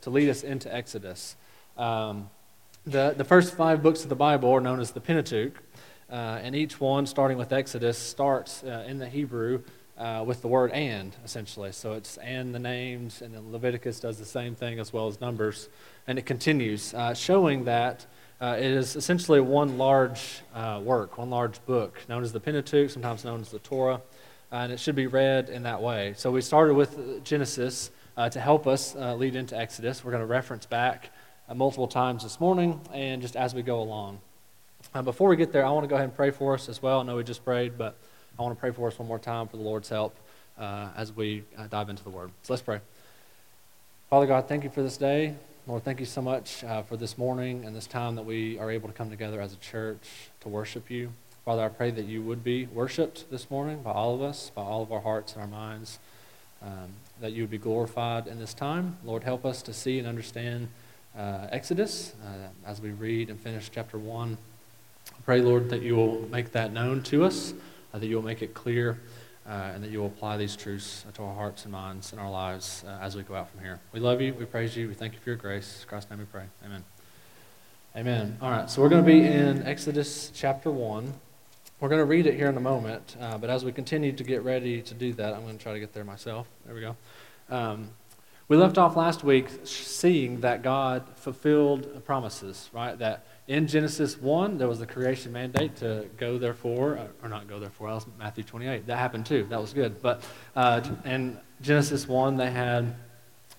to lead us into Exodus. Um, the, the first five books of the Bible are known as the Pentateuch, uh, and each one, starting with Exodus, starts uh, in the Hebrew uh, with the word and, essentially. So it's and the names, and then Leviticus does the same thing as well as Numbers. And it continues, uh, showing that uh, it is essentially one large uh, work, one large book, known as the Pentateuch, sometimes known as the Torah, and it should be read in that way. So we started with Genesis uh, to help us uh, lead into Exodus. We're going to reference back uh, multiple times this morning and just as we go along. Uh, before we get there, I want to go ahead and pray for us as well. I know we just prayed, but I want to pray for us one more time for the Lord's help uh, as we uh, dive into the Word. So let's pray. Father God, thank you for this day. Lord, thank you so much for this morning and this time that we are able to come together as a church to worship you. Father, I pray that you would be worshiped this morning by all of us, by all of our hearts and our minds um, that you would be glorified in this time. Lord, help us to see and understand uh, Exodus uh, as we read and finish chapter 1. I pray, Lord, that you will make that known to us, uh, that you will make it clear, uh, and that you will apply these truths to our hearts and minds and our lives uh, as we go out from here. We love you. We praise you. We thank you for your grace. In Christ's name we pray. Amen. Amen. All right, so we're going to be in Exodus chapter 1. We're going to read it here in a moment, uh, but as we continue to get ready to do that, I'm going to try to get there myself. There we go. Um, we left off last week seeing that God fulfilled promises, right? That in Genesis 1, there was the creation mandate to go therefore, uh, or not go therefore, that was Matthew 28. That happened too. That was good. But uh, in Genesis 1, they had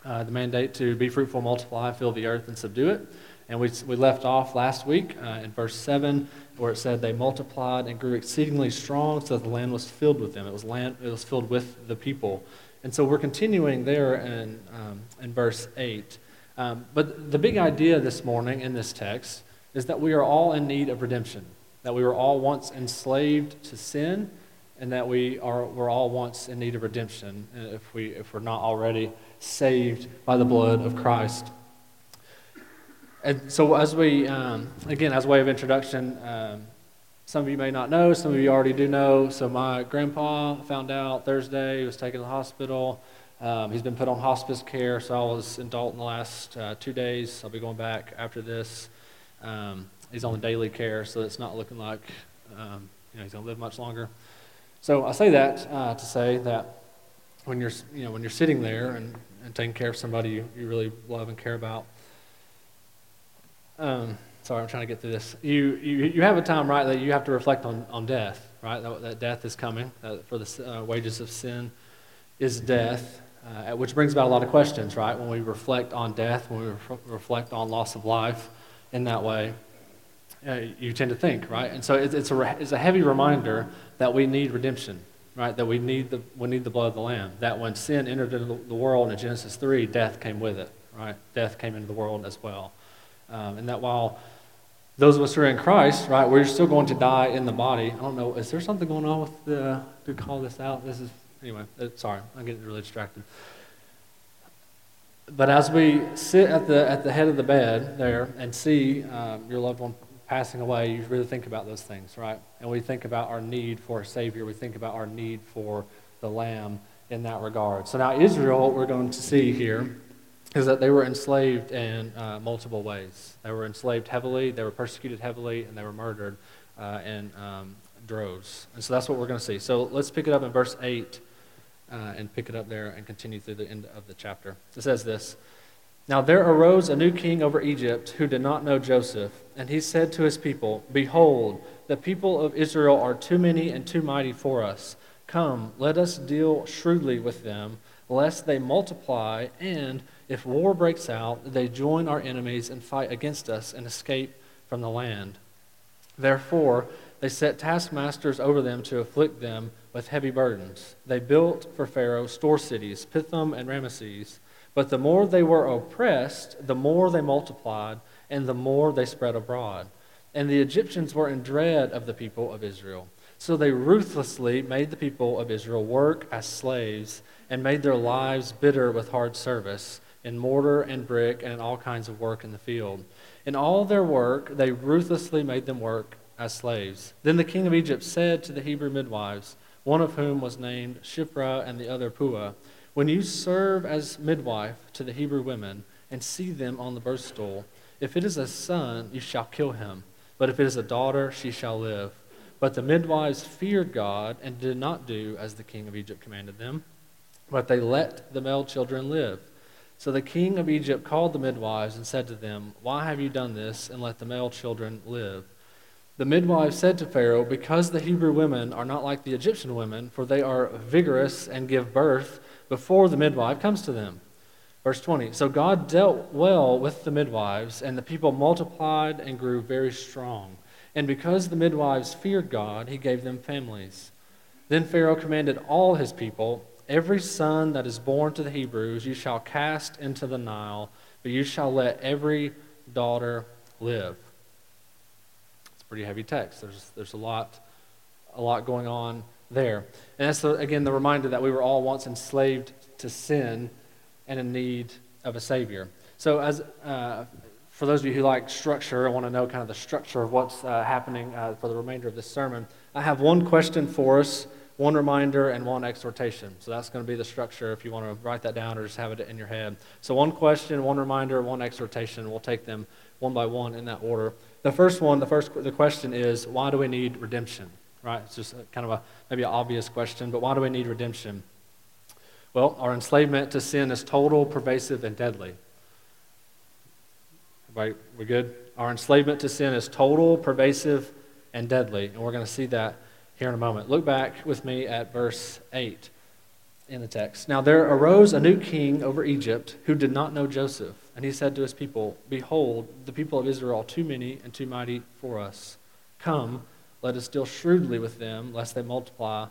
uh, the mandate to be fruitful, multiply, fill the earth, and subdue it. And we, we left off last week uh, in verse 7 where it said they multiplied and grew exceedingly strong so that the land was filled with them. It was, land, it was filled with the people. And so we're continuing there in, um, in verse 8. Um, but the big idea this morning in this text is that we are all in need of redemption, that we were all once enslaved to sin, and that we are, we're all once in need of redemption if, we, if we're not already saved by the blood of Christ. And so, as we, um, again, as a way of introduction, um, some of you may not know, some of you already do know. So, my grandpa found out Thursday, he was taken to the hospital. Um, he's been put on hospice care, so I was in Dalton the last uh, two days. I'll be going back after this. Um, he's on daily care, so it's not looking like um, you know, he's going to live much longer. So, I say that uh, to say that when you're, you know, when you're sitting there and, and taking care of somebody you, you really love and care about, um, sorry, I'm trying to get through this. You, you, you have a time, right, that you have to reflect on, on death, right? That, that death is coming, for the uh, wages of sin is death, uh, which brings about a lot of questions, right? When we reflect on death, when we re- reflect on loss of life in that way, uh, you tend to think, right? And so it's, it's, a, it's a heavy reminder that we need redemption, right? That we need, the, we need the blood of the Lamb. That when sin entered into the world in Genesis 3, death came with it, right? Death came into the world as well. Um, and that while those of us who are in Christ, right, we're still going to die in the body. I don't know, is there something going on with the, to call this out? This is, anyway, uh, sorry, I'm getting really distracted. But as we sit at the, at the head of the bed there and see um, your loved one passing away, you really think about those things, right? And we think about our need for a Savior. We think about our need for the Lamb in that regard. So now, Israel, we're going to see here, is that they were enslaved in uh, multiple ways. They were enslaved heavily, they were persecuted heavily, and they were murdered uh, in um, droves. And so that's what we're going to see. So let's pick it up in verse 8 uh, and pick it up there and continue through the end of the chapter. It says this Now there arose a new king over Egypt who did not know Joseph, and he said to his people, Behold, the people of Israel are too many and too mighty for us. Come, let us deal shrewdly with them, lest they multiply and if war breaks out, they join our enemies and fight against us and escape from the land. Therefore, they set taskmasters over them to afflict them with heavy burdens. They built for Pharaoh store cities, Pithom and Ramesses. But the more they were oppressed, the more they multiplied, and the more they spread abroad. And the Egyptians were in dread of the people of Israel. So they ruthlessly made the people of Israel work as slaves and made their lives bitter with hard service in mortar and brick and in all kinds of work in the field. In all their work, they ruthlessly made them work as slaves. Then the king of Egypt said to the Hebrew midwives, one of whom was named Shiphrah and the other Puah, When you serve as midwife to the Hebrew women, and see them on the birth stool. If it is a son, you shall kill him, but if it is a daughter, she shall live. But the midwives feared God and did not do as the king of Egypt commanded them, but they let the male children live. So the king of Egypt called the midwives and said to them, Why have you done this and let the male children live? The midwives said to Pharaoh, Because the Hebrew women are not like the Egyptian women, for they are vigorous and give birth before the midwife comes to them. Verse 20 So God dealt well with the midwives, and the people multiplied and grew very strong. And because the midwives feared God, he gave them families. Then Pharaoh commanded all his people Every son that is born to the Hebrews you shall cast into the Nile, but you shall let every daughter live. It's a pretty heavy text. There's, there's a, lot, a lot going on there. And that's, the, again, the reminder that we were all once enslaved to sin and in need of a Savior. So, as uh, for those of you who like structure and want to know kind of the structure of what's uh, happening uh, for the remainder of this sermon, I have one question for us, one reminder, and one exhortation. So that's going to be the structure if you want to write that down or just have it in your head. So, one question, one reminder, one exhortation. We'll take them one by one in that order. The first one, the first the question is, why do we need redemption? Right? It's just kind of a maybe an obvious question, but why do we need redemption? Well, our enslavement to sin is total, pervasive, and deadly. Everybody, we're good? Our enslavement to sin is total, pervasive, and deadly. And we're going to see that here in a moment. Look back with me at verse 8 in the text. Now there arose a new king over Egypt who did not know Joseph. And he said to his people, Behold, the people of Israel are too many and too mighty for us. Come, let us deal shrewdly with them, lest they multiply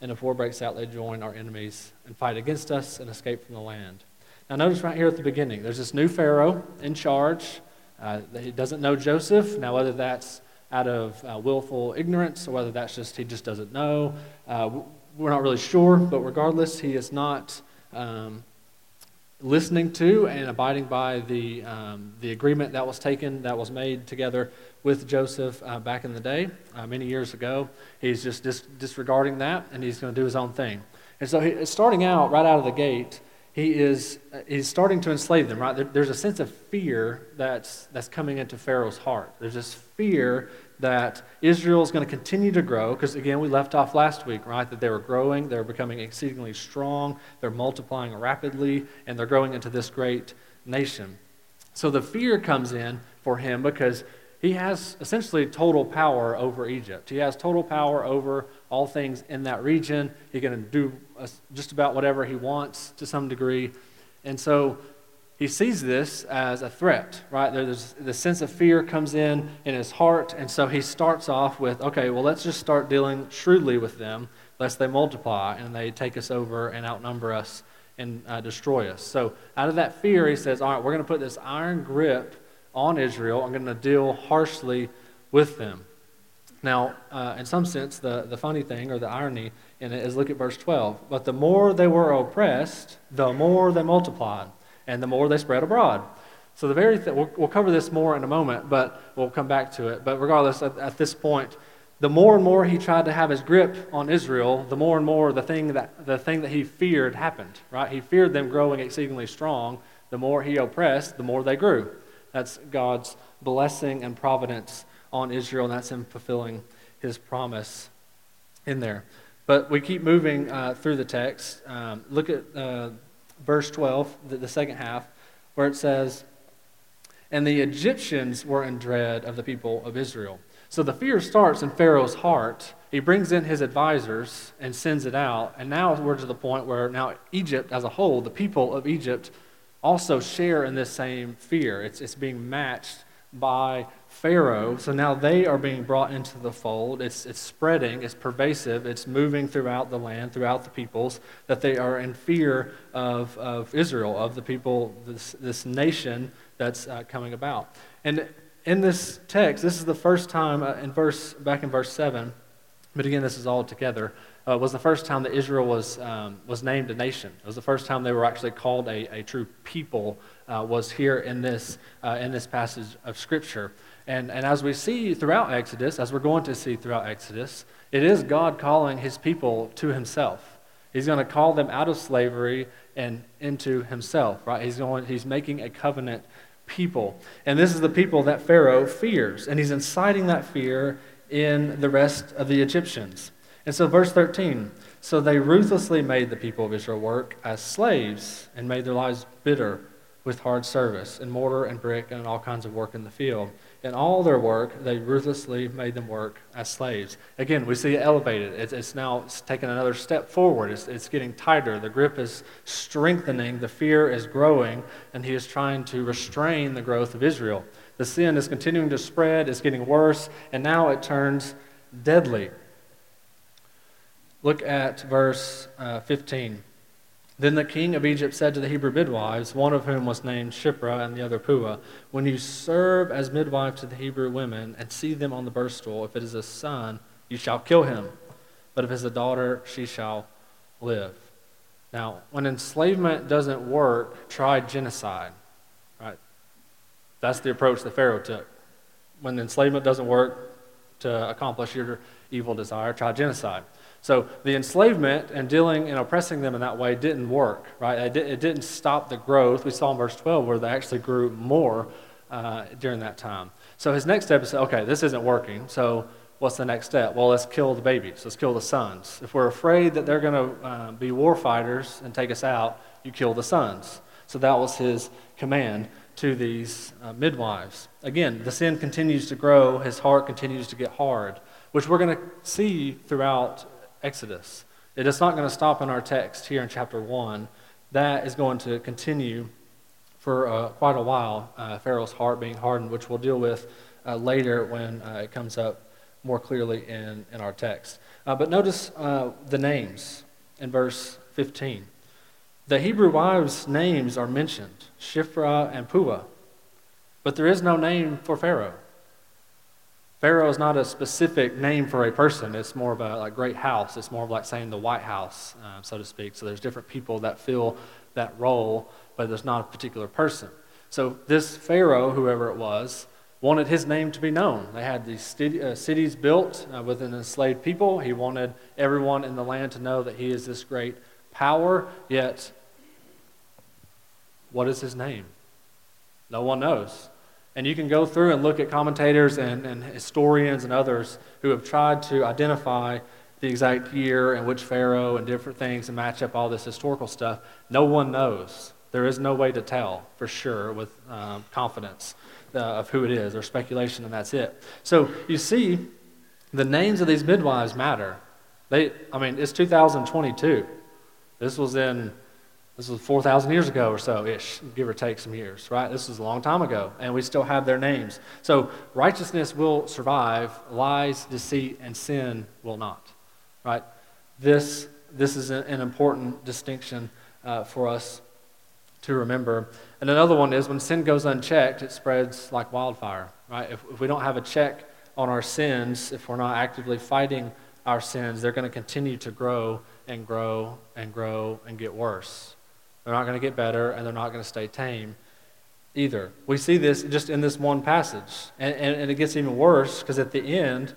and if war breaks out, they join our enemies and fight against us and escape from the land. Now, notice right here at the beginning, there's this new Pharaoh in charge. Uh, he doesn't know Joseph. Now, whether that's out of uh, willful ignorance or whether that's just he just doesn't know, uh, we're not really sure. But regardless, he is not um, listening to and abiding by the, um, the agreement that was taken, that was made together with Joseph uh, back in the day, uh, many years ago. He's just dis- disregarding that, and he's going to do his own thing. And so, he, starting out right out of the gate, he is he's starting to enslave them. Right? There, there's a sense of fear that's that's coming into Pharaoh's heart. There's this fear that Israel is going to continue to grow, because again, we left off last week, right? That they were growing, they're becoming exceedingly strong, they're multiplying rapidly, and they're growing into this great nation. So the fear comes in for him because he has essentially total power over Egypt. He has total power over all things in that region. He can do just about whatever he wants to some degree. And so he sees this as a threat, right? There's the sense of fear comes in in his heart, and so he starts off with, okay, well, let's just start dealing shrewdly with them, lest they multiply and they take us over and outnumber us and uh, destroy us. So out of that fear, he says, all right, we're going to put this iron grip on Israel. I'm going to deal harshly with them. Now, uh, in some sense, the, the funny thing or the irony in it is look at verse 12. But the more they were oppressed, the more they multiplied, and the more they spread abroad. So, the very we'll, we'll, cover this more in a moment, but we'll come back to it. But regardless, at, at this point, the more and more he tried to have his grip on Israel, the more and more the thing that, the thing that he feared happened, right? He feared them growing exceedingly strong. The more he oppressed, the more they grew. That's God's blessing and providence on Israel, and that's Him fulfilling His promise in there. But we keep moving uh, through the text. Um, look at uh, verse 12, the, the second half, where it says, And the Egyptians were in dread of the people of Israel. So the fear starts in Pharaoh's heart. He brings in his advisors and sends it out. And now we're to the point where now Egypt as a whole, the people of Egypt, also share in this same fear. It's, it's being matched by Pharaoh. So now they are being brought into the fold. It's, it's spreading, it's pervasive, it's moving throughout the land, throughout the peoples, that they are in fear of, of Israel, of the people, this, this nation that's uh, coming about. And in this text, this is the first time uh, in verse, back in verse 7, but again, this is all together uh, was the first time that Israel was, um, was named a nation. It was the first time they were actually called a, a true people, uh, was here in this, uh, in this passage of Scripture. And, and as we see throughout Exodus, as we're going to see throughout Exodus, it is God calling his people to himself. He's going to call them out of slavery and into himself, right? He's, going, he's making a covenant people. And this is the people that Pharaoh fears. And he's inciting that fear in the rest of the Egyptians. And so, verse 13 so they ruthlessly made the people of Israel work as slaves and made their lives bitter with hard service and mortar and brick and all kinds of work in the field. In all their work, they ruthlessly made them work as slaves. Again, we see it elevated. It's, it's now it's taken another step forward. It's, it's getting tighter. The grip is strengthening. The fear is growing, and he is trying to restrain the growth of Israel. The sin is continuing to spread, it's getting worse, and now it turns deadly. Look at verse uh, 15. Then the king of Egypt said to the Hebrew midwives, one of whom was named Shiphrah and the other Puah, When you serve as midwife to the Hebrew women and see them on the birth stool, if it is a son, you shall kill him. But if it is a daughter, she shall live. Now, when enslavement doesn't work, try genocide. Right? That's the approach that Pharaoh took. When enslavement doesn't work to accomplish your evil desire, try genocide. So the enslavement and dealing and oppressing them in that way didn't work, right? It, did, it didn't stop the growth. We saw in verse 12 where they actually grew more uh, during that time. So his next step is okay, this isn't working. So what's the next step? Well, let's kill the babies. Let's kill the sons. If we're afraid that they're going to uh, be war fighters and take us out, you kill the sons. So that was his command to these uh, midwives. Again, the sin continues to grow, his heart continues to get hard, which we're going to see throughout Exodus. It is not going to stop in our text here in chapter 1. That is going to continue for uh, quite a while, uh, Pharaoh's heart being hardened, which we'll deal with uh, later when uh, it comes up more clearly in, in our text. Uh, but notice uh, the names in verse 15. The Hebrew wives' names are mentioned Shiphrah and Puah, but there is no name for Pharaoh. Pharaoh is not a specific name for a person. It's more of a like, great house. It's more of like saying the White House, uh, so to speak. So there's different people that fill that role, but there's not a particular person. So this Pharaoh, whoever it was, wanted his name to be known. They had these uh, cities built uh, with an enslaved people. He wanted everyone in the land to know that he is this great power, yet, what is his name? No one knows. And you can go through and look at commentators and, and historians and others who have tried to identify the exact year and which Pharaoh and different things and match up all this historical stuff. No one knows. There is no way to tell for sure with um, confidence uh, of who it is or speculation, and that's it. So you see, the names of these midwives matter. They, I mean, it's 2022. This was in this was 4,000 years ago or so ish, give or take some years, right? This was a long time ago, and we still have their names. So righteousness will survive, lies, deceit, and sin will not, right? This, this is an important distinction uh, for us to remember. And another one is when sin goes unchecked, it spreads like wildfire, right? If, if we don't have a check on our sins, if we're not actively fighting our sins, they're going to continue to grow and grow and grow and get worse. They're not going to get better, and they're not going to stay tame either. We see this just in this one passage. And, and, and it gets even worse because at the end,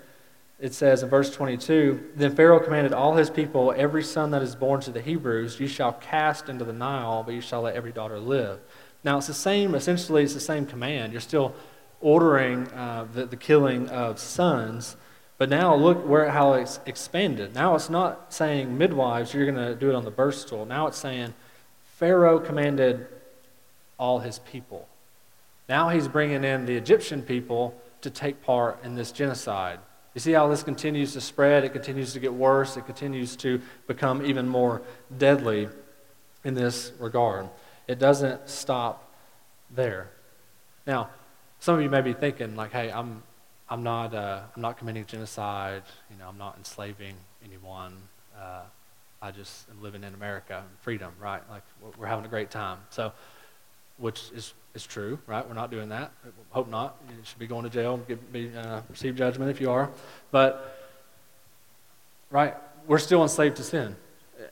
it says in verse 22 Then Pharaoh commanded all his people, Every son that is born to the Hebrews, you shall cast into the Nile, but you shall let every daughter live. Now, it's the same, essentially, it's the same command. You're still ordering uh, the, the killing of sons. But now look where how it's expanded. Now it's not saying midwives, you're going to do it on the birth stool. Now it's saying Pharaoh commanded all his people. Now he's bringing in the Egyptian people to take part in this genocide. You see how this continues to spread? It continues to get worse. It continues to become even more deadly in this regard. It doesn't stop there. Now, some of you may be thinking, like, hey, I'm, I'm, not, uh, I'm not committing genocide. You know, I'm not enslaving anyone. Uh, I just am living in America, and freedom, right? Like we're having a great time. So, which is is true, right? We're not doing that. Hope not. You should be going to jail, get, be, uh, receive judgment if you are. But, right, we're still enslaved to sin.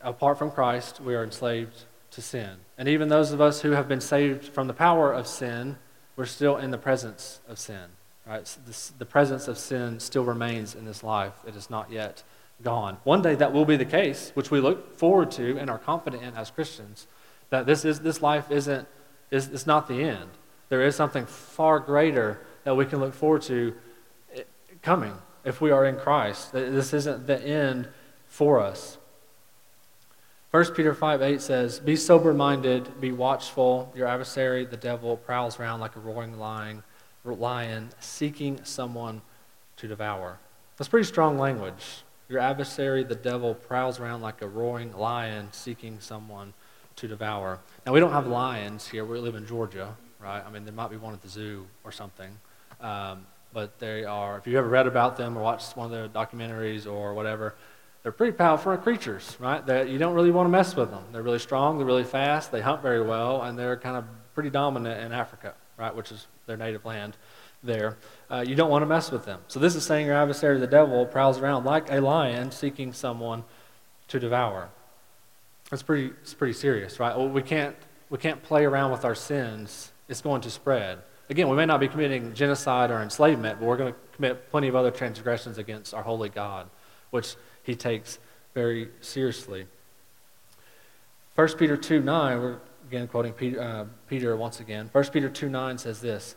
Apart from Christ, we are enslaved to sin. And even those of us who have been saved from the power of sin, we're still in the presence of sin. Right? So this, the presence of sin still remains in this life. It is not yet gone. One day that will be the case, which we look forward to and are confident in as Christians. That this, is, this life isn't, is, it's not the end. There is something far greater that we can look forward to eh, coming if we are in Christ. This isn't the end for us. 1 Peter 5 8 says, Be sober minded, be watchful. Your adversary, the devil, prowls around like a roaring lion, lion seeking someone to devour. That's pretty strong language. Your adversary, the devil, prowls around like a roaring lion seeking someone to devour. Now, we don't have lions here. We live in Georgia, right? I mean, there might be one at the zoo or something. Um, but they are, if you've ever read about them or watched one of their documentaries or whatever, they're pretty powerful creatures, right? That you don't really want to mess with them. They're really strong, they're really fast, they hunt very well, and they're kind of pretty dominant in Africa, right, which is their native land there. Uh, you don't want to mess with them. So this is saying your adversary, the devil, prowls around like a lion seeking someone to devour. That's pretty, it's pretty serious, right? Well, we can't, we can't play around with our sins. It's going to spread. Again, we may not be committing genocide or enslavement, but we're going to commit plenty of other transgressions against our holy God, which he takes very seriously. 1 Peter 2 9, we're again quoting Peter, uh, Peter once again. 1 Peter 2 9 says this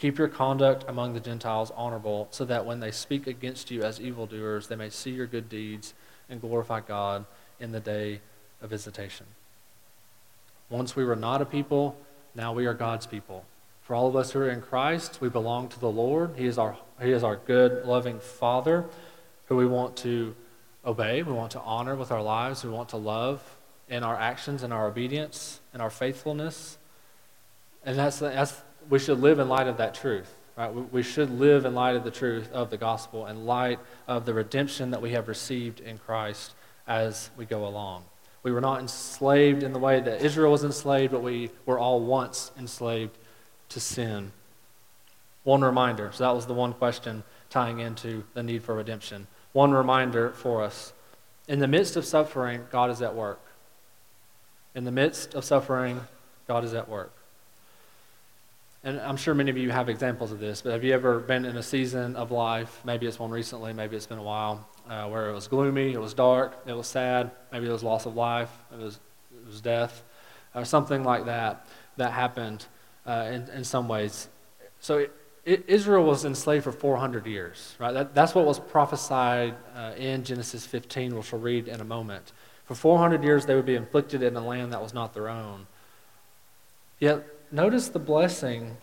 Keep your conduct among the Gentiles honorable, so that when they speak against you as evildoers, they may see your good deeds and glorify God in the day of visitation. Once we were not a people, now we are God's people. For all of us who are in Christ, we belong to the Lord. He is our, he is our good, loving Father who we want to obey, we want to honor with our lives, we want to love in our actions and our obedience and our faithfulness. And that's, that's we should live in light of that truth. Right? We, we should live in light of the truth of the gospel, in light of the redemption that we have received in Christ as we go along. We were not enslaved in the way that Israel was enslaved, but we were all once enslaved to sin. One reminder. So that was the one question tying into the need for redemption. One reminder for us. In the midst of suffering, God is at work. In the midst of suffering, God is at work. And I'm sure many of you have examples of this, but have you ever been in a season of life, maybe it's one recently, maybe it's been a while, uh, where it was gloomy, it was dark, it was sad, maybe it was loss of life, it was, it was death, or something like that that happened uh, in, in some ways. So it, it, Israel was enslaved for 400 years, right? That, that's what was prophesied uh, in Genesis 15, which we'll read in a moment. For 400 years, they would be inflicted in a land that was not their own. Yet, notice the blessing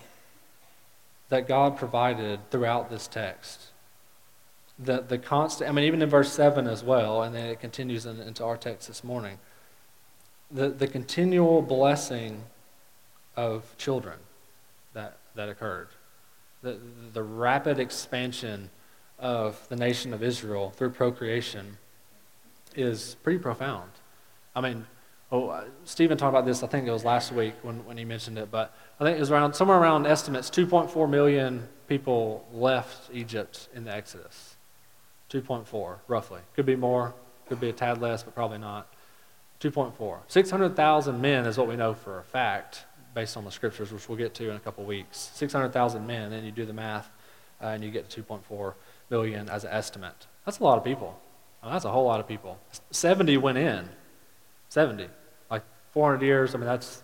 that God provided throughout this text. The, the constant, I mean, even in verse 7 as well, and then it continues in, into our text this morning. The, the continual blessing of children that, that occurred. The, the rapid expansion of the nation of Israel through procreation is pretty profound. I mean, oh, uh, Stephen talked about this, I think it was last week when, when he mentioned it, but I think it was around somewhere around estimates 2.4 million people left Egypt in the Exodus. 2.4, roughly. Could be more, could be a tad less, but probably not. 2.4. 600,000 men is what we know for a fact based on the scriptures, which we'll get to in a couple weeks. 600,000 men, and you do the math, uh, and you get to 2.4 billion as an estimate. That's a lot of people. that's a whole lot of people. 70 went in. 70. Like 400 years, I mean, that's,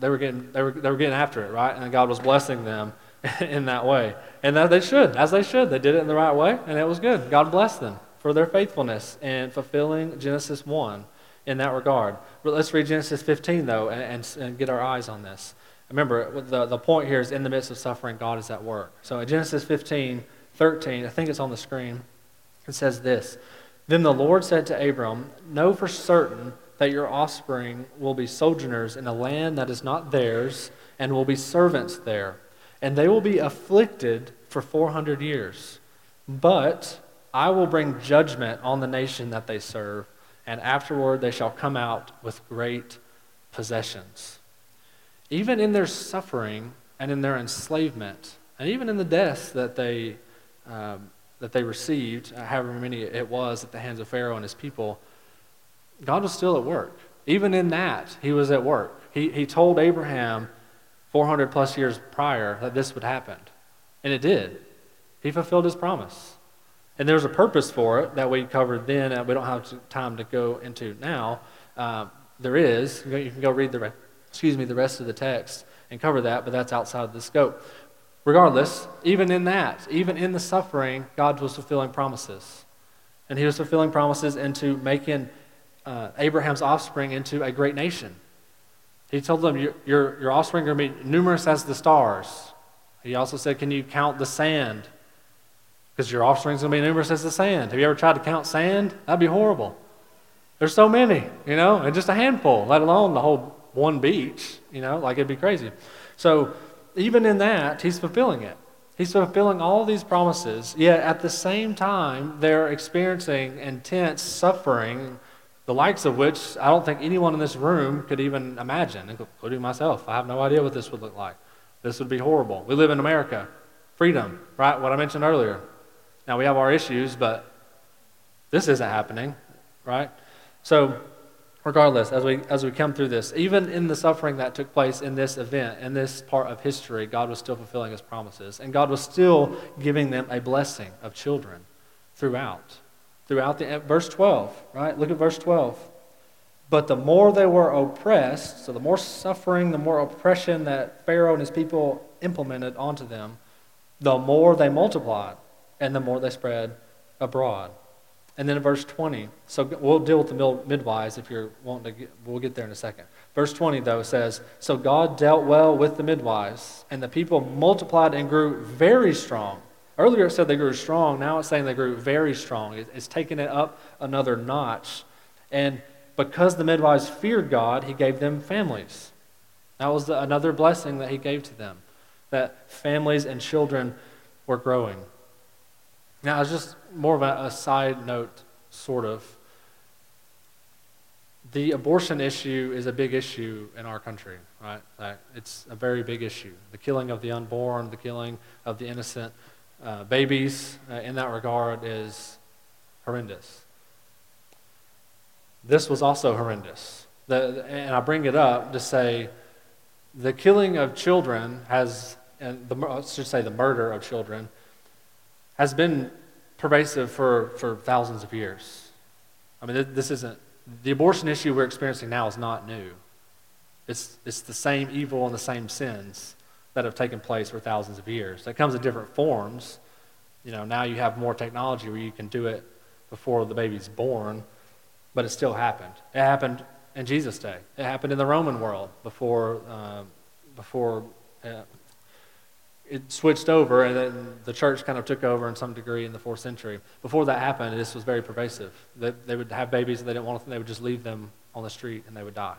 they were getting, they were, they were getting after it, right? And God was blessing them in that way. And that they should, as they should. They did it in the right way, and it was good. God blessed them for their faithfulness in fulfilling Genesis 1 in that regard. But let's read Genesis 15, though, and, and, and, get our eyes on this. Remember, the, the point here is in the midst of suffering, God is at work. So in Genesis 15, 13, I think it's on the screen, it says this Then the Lord said to Abram, Know for certain that your offspring will be sojourners in a land that is not theirs, and will be servants there. And they will be afflicted for 400 years. But I will bring judgment on the nation that they serve and afterward they shall come out with great possessions. Even in their suffering and in their enslavement, and even in the deaths that they, um, that they received, however many it was at the hands of Pharaoh and his people, God was still at work. Even in that, he was at work. He, he told Abraham 400 plus years prior that this would happen. And it did. He fulfilled his promise. And there's a purpose for it that we covered then, and we don't have time to go into now. Uh, there is. You can go read the, excuse me, the rest of the text and cover that, but that's outside of the scope. Regardless, even in that, even in the suffering, God was fulfilling promises. And he was fulfilling promises into making uh, Abraham's offspring into a great nation. He told them, Your, your, your offspring are going to be numerous as the stars. He also said, Can you count the sand? Because your offspring's going to be numerous as the sand. Have you ever tried to count sand? That'd be horrible. There's so many, you know, and just a handful, let alone the whole one beach, you know, like it'd be crazy. So even in that, he's fulfilling it. He's fulfilling all these promises, yet at the same time, they're experiencing intense suffering, the likes of which I don't think anyone in this room could even imagine, including myself. I have no idea what this would look like. This would be horrible. We live in America. Freedom, right? What I mentioned earlier. Now, we have our issues, but this isn't happening, right? So, regardless, as we, as we come through this, even in the suffering that took place in this event, in this part of history, God was still fulfilling his promises. And God was still giving them a blessing of children throughout. Throughout the verse 12, right? Look at verse 12. But the more they were oppressed, so the more suffering, the more oppression that Pharaoh and his people implemented onto them, the more they multiplied and the more they spread abroad. And then in verse 20, so we'll deal with the midwives if you're wanting to get, we'll get there in a second. Verse 20, though, says, So God dealt well with the midwives, and the people multiplied and grew very strong. Earlier it said they grew strong, now it's saying they grew very strong. It's taking it up another notch. And because the midwives feared God, he gave them families. That was the, another blessing that he gave to them, that families and children were growing. Now, it's just more of a, a side note, sort of. The abortion issue is a big issue in our country, right? It's a very big issue. The killing of the unborn, the killing of the innocent uh, babies uh, in that regard is horrendous. This was also horrendous. The, and I bring it up to say the killing of children has, and the, I should say the murder of children, has been pervasive for, for thousands of years. I mean, this isn't, the abortion issue we're experiencing now is not new. It's, it's the same evil and the same sins that have taken place for thousands of years. That comes in different forms. You know, now you have more technology where you can do it before the baby's born, but it still happened. It happened in Jesus' day. It happened in the Roman world before, uh, before uh, it switched over, and then the church kind of took over in some degree in the fourth century. Before that happened, this was very pervasive. They, they would have babies and they didn't want them, they would just leave them on the street and they would die.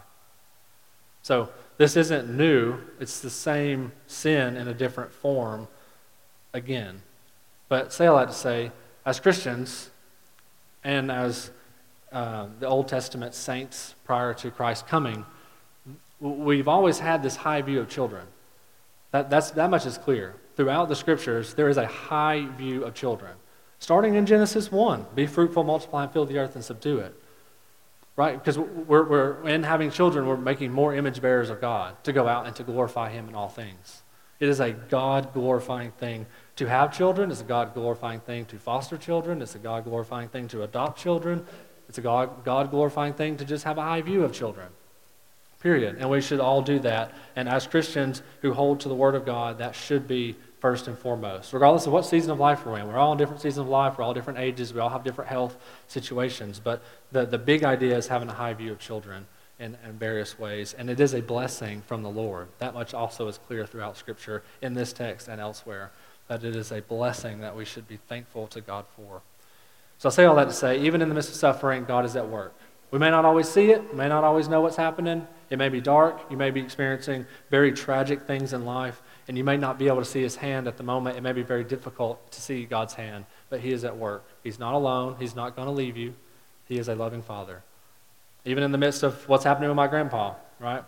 So this isn't new, it's the same sin in a different form again. But say all that to say, as Christians and as uh, the Old Testament saints prior to Christ coming, we've always had this high view of children. That, that's, that much is clear. Throughout the scriptures, there is a high view of children. Starting in Genesis 1 be fruitful, multiply, and fill the earth and subdue it. Right? Because we're, we're, in having children, we're making more image bearers of God to go out and to glorify Him in all things. It is a God glorifying thing to have children, it's a God glorifying thing to foster children, it's a God glorifying thing to adopt children, it's a God glorifying thing to just have a high view of children. Period. And we should all do that. And as Christians who hold to the Word of God, that should be first and foremost, regardless of what season of life we're in. We're all in different seasons of life, we're all different ages, we all have different health situations. But the, the big idea is having a high view of children in, in various ways. And it is a blessing from the Lord. That much also is clear throughout Scripture in this text and elsewhere, that it is a blessing that we should be thankful to God for. So I say all that to say, even in the midst of suffering, God is at work. We may not always see it, may not always know what's happening, it may be dark. You may be experiencing very tragic things in life, and you may not be able to see His hand at the moment. It may be very difficult to see God's hand, but He is at work. He's not alone. He's not going to leave you. He is a loving Father. even in the midst of what's happening with my grandpa, right?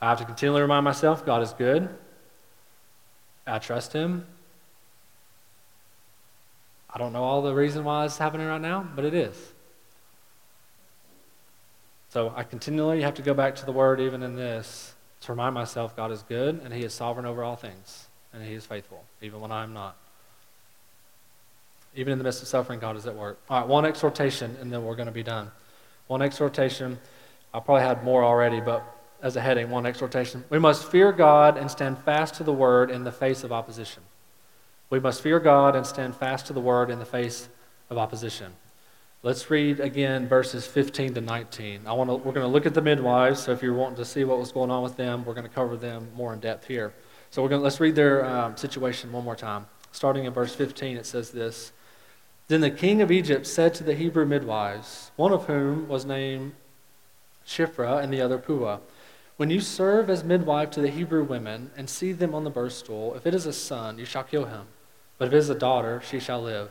I have to continually remind myself God is good. I trust Him. I don't know all the reason why it's happening right now, but it is. So I continually have to go back to the Word, even in this, to remind myself God is good and He is sovereign over all things, and He is faithful, even when I am not. Even in the midst of suffering, God is at work. All right, one exhortation, and then we're going to be done. One exhortation. I probably had more already, but as a heading, one exhortation. We must fear God and stand fast to the word in the face of opposition. We must fear God and stand fast to the word in the face of opposition. Let's read again verses 15 to 19. I want to, we're going to look at the midwives, so if you're wanting to see what was going on with them, we're going to cover them more in depth here. So we're going to, let's read their um, situation one more time. Starting in verse 15, it says this Then the king of Egypt said to the Hebrew midwives, one of whom was named Shiphrah and the other Puah, when you serve as midwife to the Hebrew women and see them on the birth stool, if it is a son, you shall kill him. But if it is a daughter, she shall live.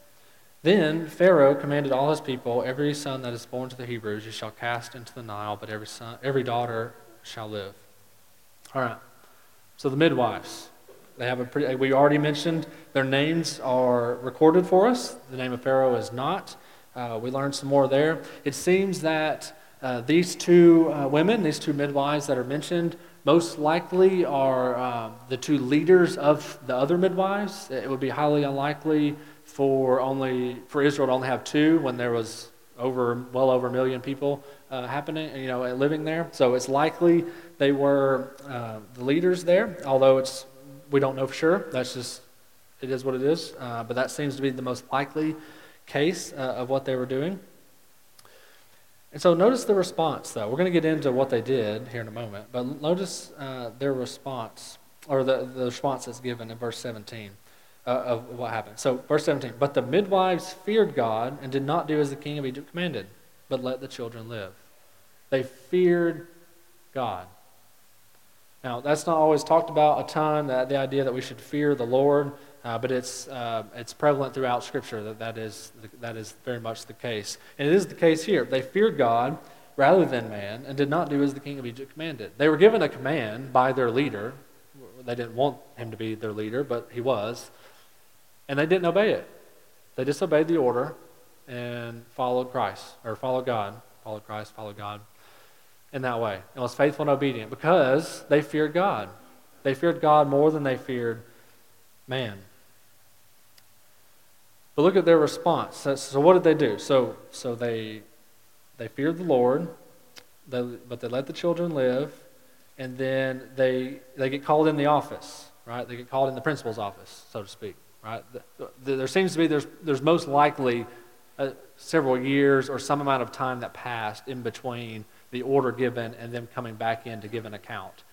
Then Pharaoh commanded all his people, Every son that is born to the Hebrews you shall cast into the Nile, but every, son, every daughter shall live. All right. So the midwives. They have a pretty, we already mentioned their names are recorded for us. The name of Pharaoh is not. Uh, we learned some more there. It seems that uh, these two uh, women, these two midwives that are mentioned, most likely are uh, the two leaders of the other midwives. It would be highly unlikely for only for Israel to only have two when there was over well over a million people uh, happening, you know, living there. So it's likely they were uh, the leaders there. Although it's we don't know for sure. That's just it is what it is. but that seems to be the most likely case of what they were doing. And so notice the response, though. We're going to get into what they did here in a moment, but notice uh, their response, or the, the response that's given in verse 17 uh, of what happened. So, verse 17, but the midwives feared God and did not do as the king of Egypt commanded, but let the children live. They feared God. Now, that's not always talked about a ton, that, the idea that we should fear the Lord. Uh, but it's, uh, it's prevalent throughout Scripture that that is, that is very much the case. And it is the case here. They feared God rather than man and did not do as the king of Egypt commanded. They were given a command by their leader. They didn't want him to be their leader, but he was. And they didn't obey it. They disobeyed the order and followed Christ, or followed God. Followed Christ, followed God in that way. And was faithful and obedient because they feared God. They feared God more than they feared man. But look at their response. So, what did they do? So, so they, they feared the Lord, they, but they let the children live, and then they, they get called in the office, right? They get called in the principal's office, so to speak, right? The, the, there seems to be, there's, there's most likely uh, several years or some amount of time that passed in between the order given and them coming back in to give an account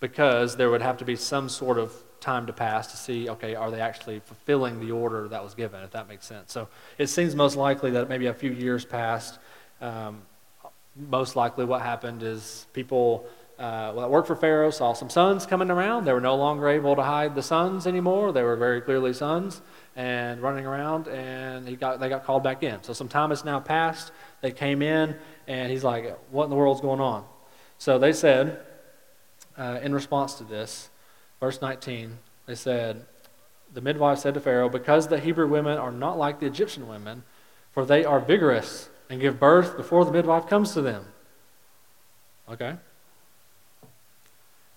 because there would have to be some sort of time to pass to see, okay, are they actually fulfilling the order that was given, if that makes sense. So it seems most likely that maybe a few years passed. Um, most likely what happened is people uh, that worked for Pharaoh saw some sons coming around. They were no longer able to hide the sons anymore. They were very clearly sons and running around, and he got, they got called back in. So some time has now passed. They came in, and he's like, what in the world's going on? So they said, uh, in response to this, verse 19, they said, The midwife said to Pharaoh, Because the Hebrew women are not like the Egyptian women, for they are vigorous and give birth before the midwife comes to them. Okay?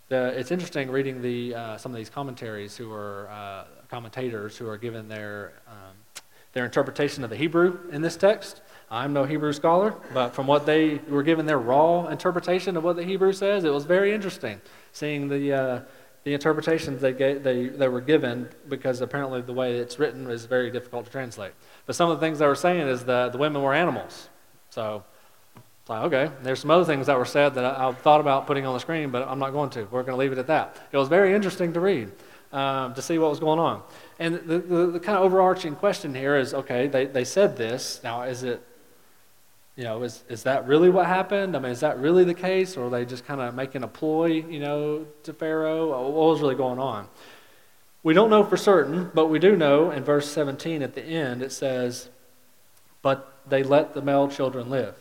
The, it's interesting reading the, uh, some of these commentaries who are uh, commentators who are given their, um, their interpretation of the Hebrew in this text. I'm no Hebrew scholar, but from what they were given their raw interpretation of what the Hebrew says, it was very interesting seeing the, uh, the interpretations they, gave, they, they were given because apparently the way it's written is very difficult to translate. But some of the things they were saying is that the women were animals. So It's like, okay, there's some other things that were said that I, I thought about putting on the screen, but I'm not going to. We're going to leave it at that. It was very interesting to read, um, to see what was going on. And the, the, the, kind of overarching question here is okay, they, they said this. Now, is it, you know, is, is that really what happened? I mean, is that really the case? Or are they just kind of making a ploy, you know, to Pharaoh? What was really going on? We don't know for certain, but we do know in verse 17 at the end it says, But they let the male children live.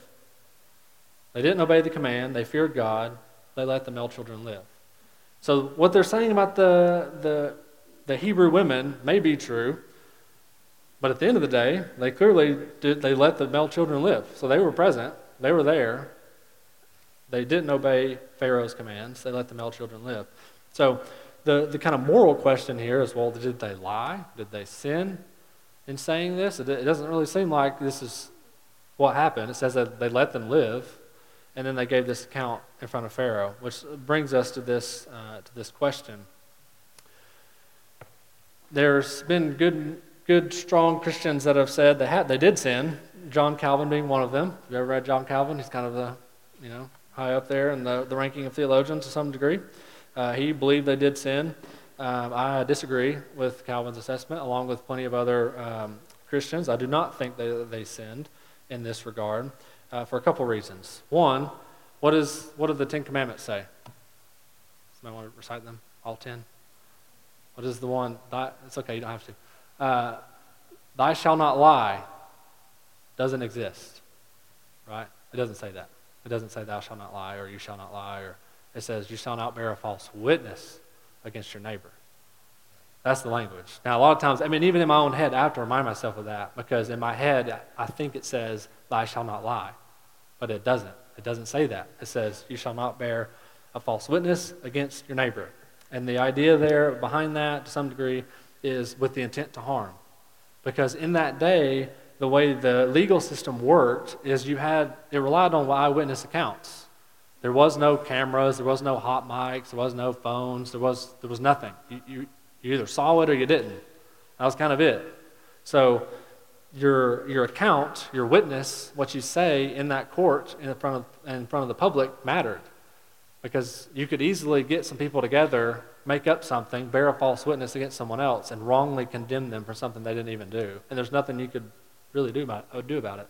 They didn't obey the command, they feared God, they let the male children live. So what they're saying about the, the, the Hebrew women may be true, but at the end of the day, they clearly did, they let the male children live. So they were present, they were there. They didn't obey Pharaoh's commands, they let the male children live. So the, the kind of moral question here is well, did they lie? Did they sin in saying this? It, it doesn't really seem like this is what happened. It says that they let them live, and then they gave this account in front of Pharaoh, which brings us to this, uh, to this question. There's been good, good, strong Christians that have said they, had, they did sin, John Calvin being one of them. Have you ever read John Calvin? He's kind of the, you know, high up there in the, the ranking of theologians to some degree. Uh, he believed they did sin. Um, I disagree with Calvin's assessment, along with plenty of other um, Christians. I do not think they, they sinned in this regard uh, for a couple reasons. One, what, is, what do the Ten Commandments say? Somebody want to recite them, all ten? What is the one? Thy, it's okay, you don't have to. Uh, Thy shall not lie doesn't exist, right? It doesn't say that. It doesn't say thou shalt not lie or you shall not lie or it says you shall not bear a false witness against your neighbor. That's the language. Now, a lot of times, I mean, even in my own head, I have to remind myself of that because in my head, I think it says, Thou shalt not lie. But it doesn't. It doesn't say that. It says, You shall not bear a false witness against your neighbor. And the idea there behind that, to some degree, is with the intent to harm. Because in that day, the way the legal system worked is you had, it relied on eyewitness accounts. There was no cameras, there was no hot mics, there was no phones, there was, there was nothing. You, you, you either saw it or you didn't. That was kind of it. So your, your account, your witness, what you say in that court in front, of, in front of the public mattered. Because you could easily get some people together, make up something, bear a false witness against someone else, and wrongly condemn them for something they didn't even do. And there's nothing you could really do about, do about it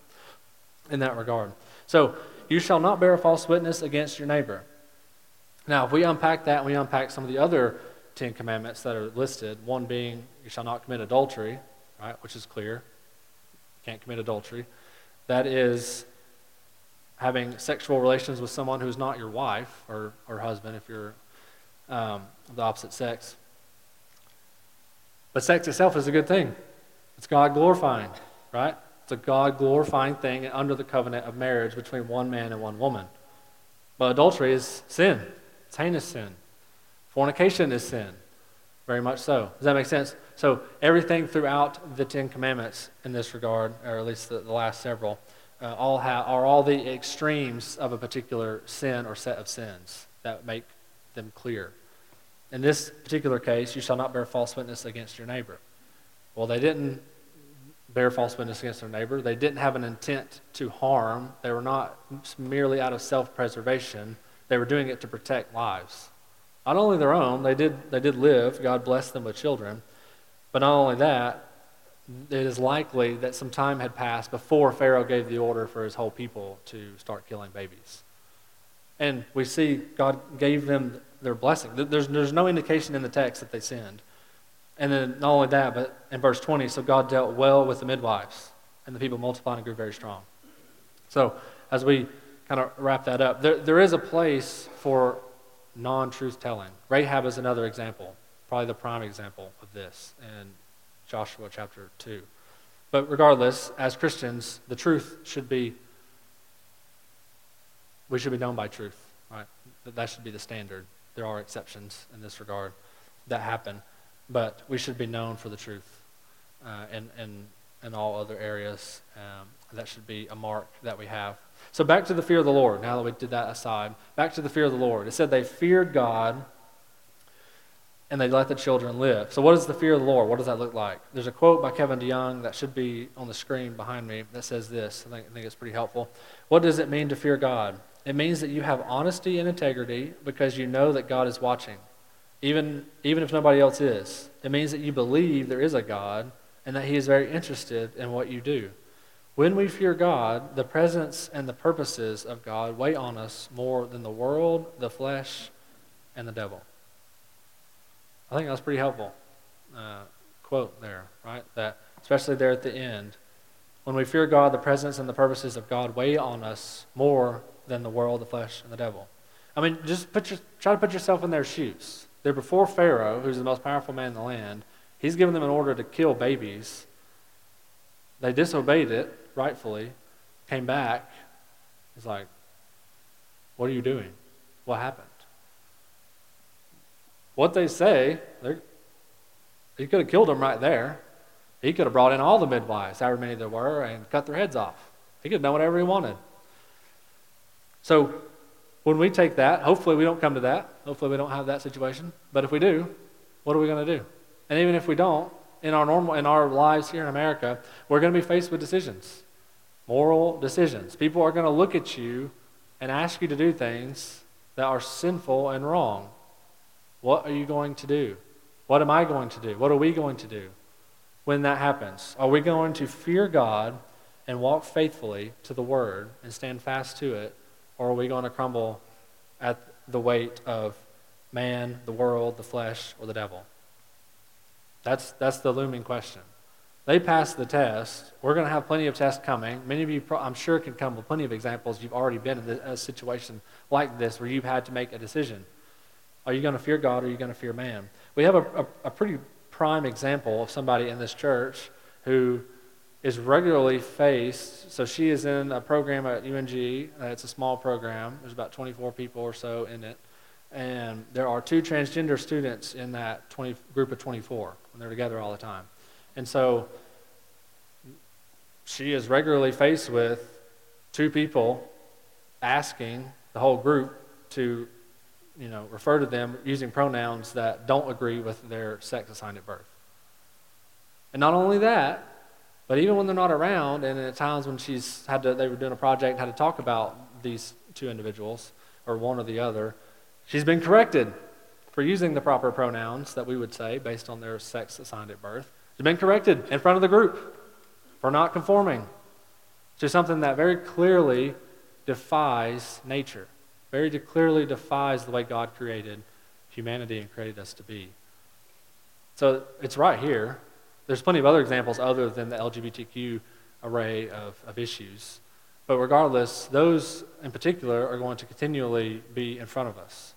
in that regard. So, you shall not bear a false witness against your neighbor. Now, if we unpack that and we unpack some of the other Ten Commandments that are listed, one being you shall not commit adultery, right, which is clear. Can't commit adultery. That is having sexual relations with someone who's not your wife or, or husband if you're um, the opposite sex. But sex itself is a good thing. It's God glorifying, right? It's a God glorifying thing under the covenant of marriage between one man and one woman. But adultery is sin, it's heinous sin. Fornication is sin. Very much so. Does that make sense? So, everything throughout the Ten Commandments in this regard, or at least the, the last several, uh, all have, are all the extremes of a particular sin or set of sins that make them clear. In this particular case, you shall not bear false witness against your neighbor. Well, they didn't bear false witness against their neighbor. They didn't have an intent to harm. They were not merely out of self preservation, they were doing it to protect lives. Not only their own, they did, they did live, God blessed them with children, but not only that, it is likely that some time had passed before Pharaoh gave the order for his whole people to start killing babies. And we see God gave them their blessing. There's, there's no indication in the text that they sinned. And then not only that, but in verse 20, so God dealt well with the midwives, and the people multiplied and grew very strong. So as we kind of wrap that up, there, there is a place for non truth telling. Rahab is another example, probably the prime example of this in Joshua chapter 2. But regardless, as Christians, the truth should be, we should be known by truth, right? That should be the standard. There are exceptions in this regard that happen, but we should be known for the truth uh, in, in, in all other areas. Um, that should be a mark that we have so back to the fear of the Lord, now that we did that aside. Back to the fear of the Lord. It said they feared God. and they let the children live. So, what is the fear of the Lord? What does that look like? There's a quote by Kevin DeYoung that should be on the screen behind me that says this. I think, I think it's pretty helpful. What does it mean to fear God? It means that you have honesty and integrity because you know that God is watching, even, even if nobody else is. It means that you believe there is a God and that He is very interested in what you do. When we fear God, the presence and the purposes of God weigh on us more than the world, the flesh, and the devil. I think that's pretty helpful uh, quote there, right? That especially there at the end, when we fear God, the presence and the purposes of God weigh on us more than the world, the flesh, and the devil. I mean, just put your, try to put yourself in their shoes. They're before Pharaoh, who's the most powerful man in the land. He's given them an order to kill babies. They disobeyed it, rightfully, came back. He's like, What are you doing? What happened? What they say, he could have killed them right there. He could have brought in all the midwives, however many there were, and cut their heads off. He could have done whatever he wanted. So when we take that, hopefully we don't come to that. Hopefully we don't have that situation. But if we do, what are we going to do? And even if we don't, in our normal in our lives here in America, we're going to be faced with decisions. Moral decisions. People are going to look at you and ask you to do things that are sinful and wrong. What are you going to do? What am I going to do? What are we going to do when that happens? Are we going to fear God and walk faithfully to the word and stand fast to it? Or are we going to crumble at the weight of man, the world, the flesh, or the devil? That's, that's the looming question. They passed the test. We're going to have plenty of tests coming. Many of you, I'm sure, can come with plenty of examples. You've already been in a situation like this where you've had to make a decision. Are you going to fear God or are you going to fear man? We have a, a, a pretty prime example of somebody in this church who is regularly faced. So she is in a program at UNG. Uh, it's a small program. There's about 24 people or so in it. And there are two transgender students in that 20, group of 24, and they're together all the time. And so she is regularly faced with two people asking the whole group to you know, refer to them using pronouns that don't agree with their sex assigned at birth. And not only that, but even when they're not around, and at times when she's had to, they were doing a project, had to talk about these two individuals, or one or the other, she's been corrected for using the proper pronouns that we would say based on their sex assigned at birth. She's been corrected in front of the group for not conforming to something that very clearly defies nature very clearly defies the way God created humanity and created us to be. So it's right here. There's plenty of other examples other than the LGBTQ array of, of issues. But regardless, those in particular are going to continually be in front of us.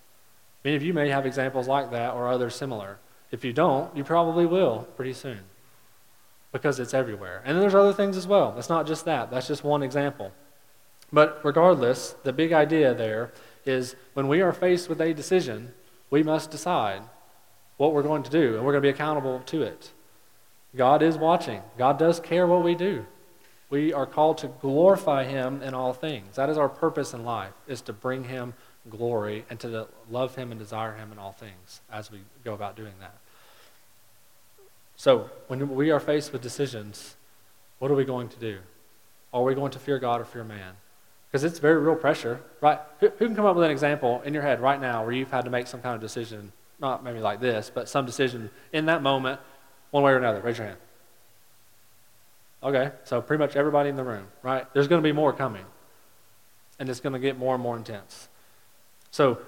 Many of you may have examples like that or others similar. If you don't, you probably will pretty soon because it's everywhere. And then there's other things as well. It's not just that, that's just one example. But regardless, the big idea there is when we are faced with a decision, we must decide what we're going to do, and we're going to be accountable to it. God is watching. God does care what we do. We are called to glorify him in all things. That is our purpose in life, is to bring him glory and to love him and desire him in all things as we go about doing that. So, when we are faced with decisions, what are we going to do? Are we going to fear God or fear man? Because it's very real pressure, right? Who, who, can come up with an example in your head right now where you've had to make some kind of decision, not maybe like this, but some decision in that moment, one way or another? Raise your hand. Okay, so pretty much everybody in the room, right? There's going to be more coming, and it's going to get more and more intense. So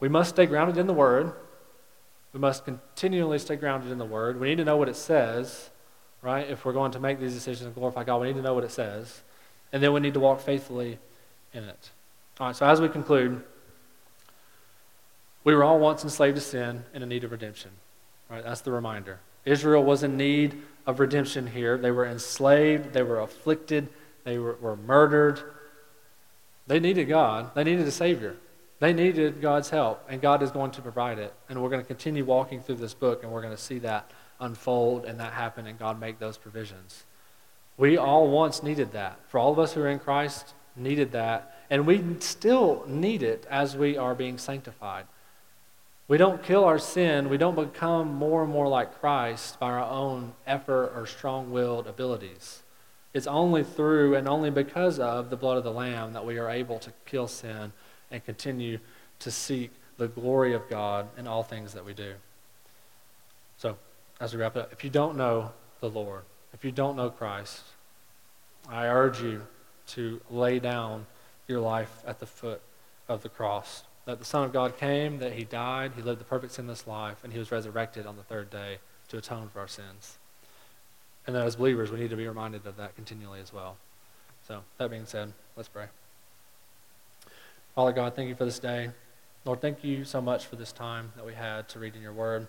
we must stay grounded in the Word. We must continually stay grounded in the Word. We need to know what it says, right? If we're going to make these decisions and glorify God, we need to know what it says. And then we need to walk faithfully in it. All right, so as we conclude, we were all once enslaved to sin and in need of redemption. Right, that's the reminder. Israel was in need of redemption here. They were enslaved, they were afflicted, they were, were murdered. They needed God, they needed a Savior. They needed God's help, and God is going to provide it. And we're going to continue walking through this book, and we're going to see that unfold and that happen, and God make those provisions. We all once needed that. For all of us who are in Christ, needed that. And we still need it as we are being sanctified. We don't kill our sin, we don't become more and more like Christ by our own effort or strong willed abilities. It's only through and only because of the blood of the Lamb that we are able to kill sin and continue to seek the glory of God in all things that we do. So, as we wrap up, if you don't know the Lord, if you don't know Christ, I urge you to lay down your life at the foot of the cross. That the Son of God came, that He died, He lived the perfect sinless life, and He was resurrected on the third day to atone for our sins. And that as believers, we need to be reminded of that continually as well. So, that being said, let's pray. Father God, thank you for this day. Lord, thank you so much for this time that we had to read in your word.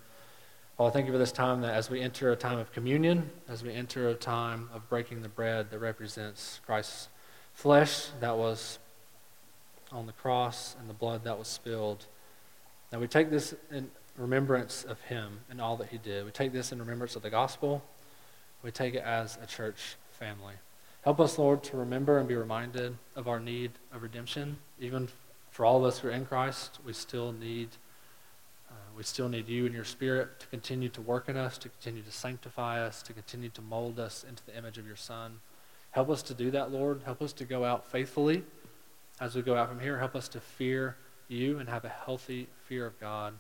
Father, thank you for this time that as we enter a time of communion, as we enter a time of breaking the bread that represents Christ's flesh that was on the cross and the blood that was spilled, that we take this in remembrance of him and all that he did. We take this in remembrance of the gospel. We take it as a church family. Help us, Lord, to remember and be reminded of our need of redemption. Even for all of us who are in Christ, we still need uh, we still need you and your Spirit to continue to work in us, to continue to sanctify us, to continue to mold us into the image of your Son. Help us to do that, Lord. Help us to go out faithfully as we go out from here. Help us to fear you and have a healthy fear of God.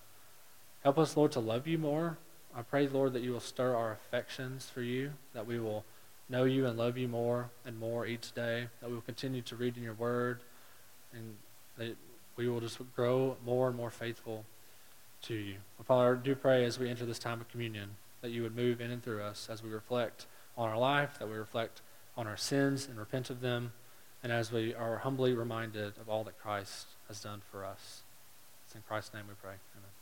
Help us, Lord, to love you more. I pray, Lord, that you will stir our affections for you, that we will know you and love you more and more each day, that we will continue to read in your word, and that we will just grow more and more faithful to you. Father, I do pray as we enter this time of communion that you would move in and through us as we reflect on our life, that we reflect on our sins and repent of them, and as we are humbly reminded of all that Christ has done for us. It's in Christ's name we pray. Amen.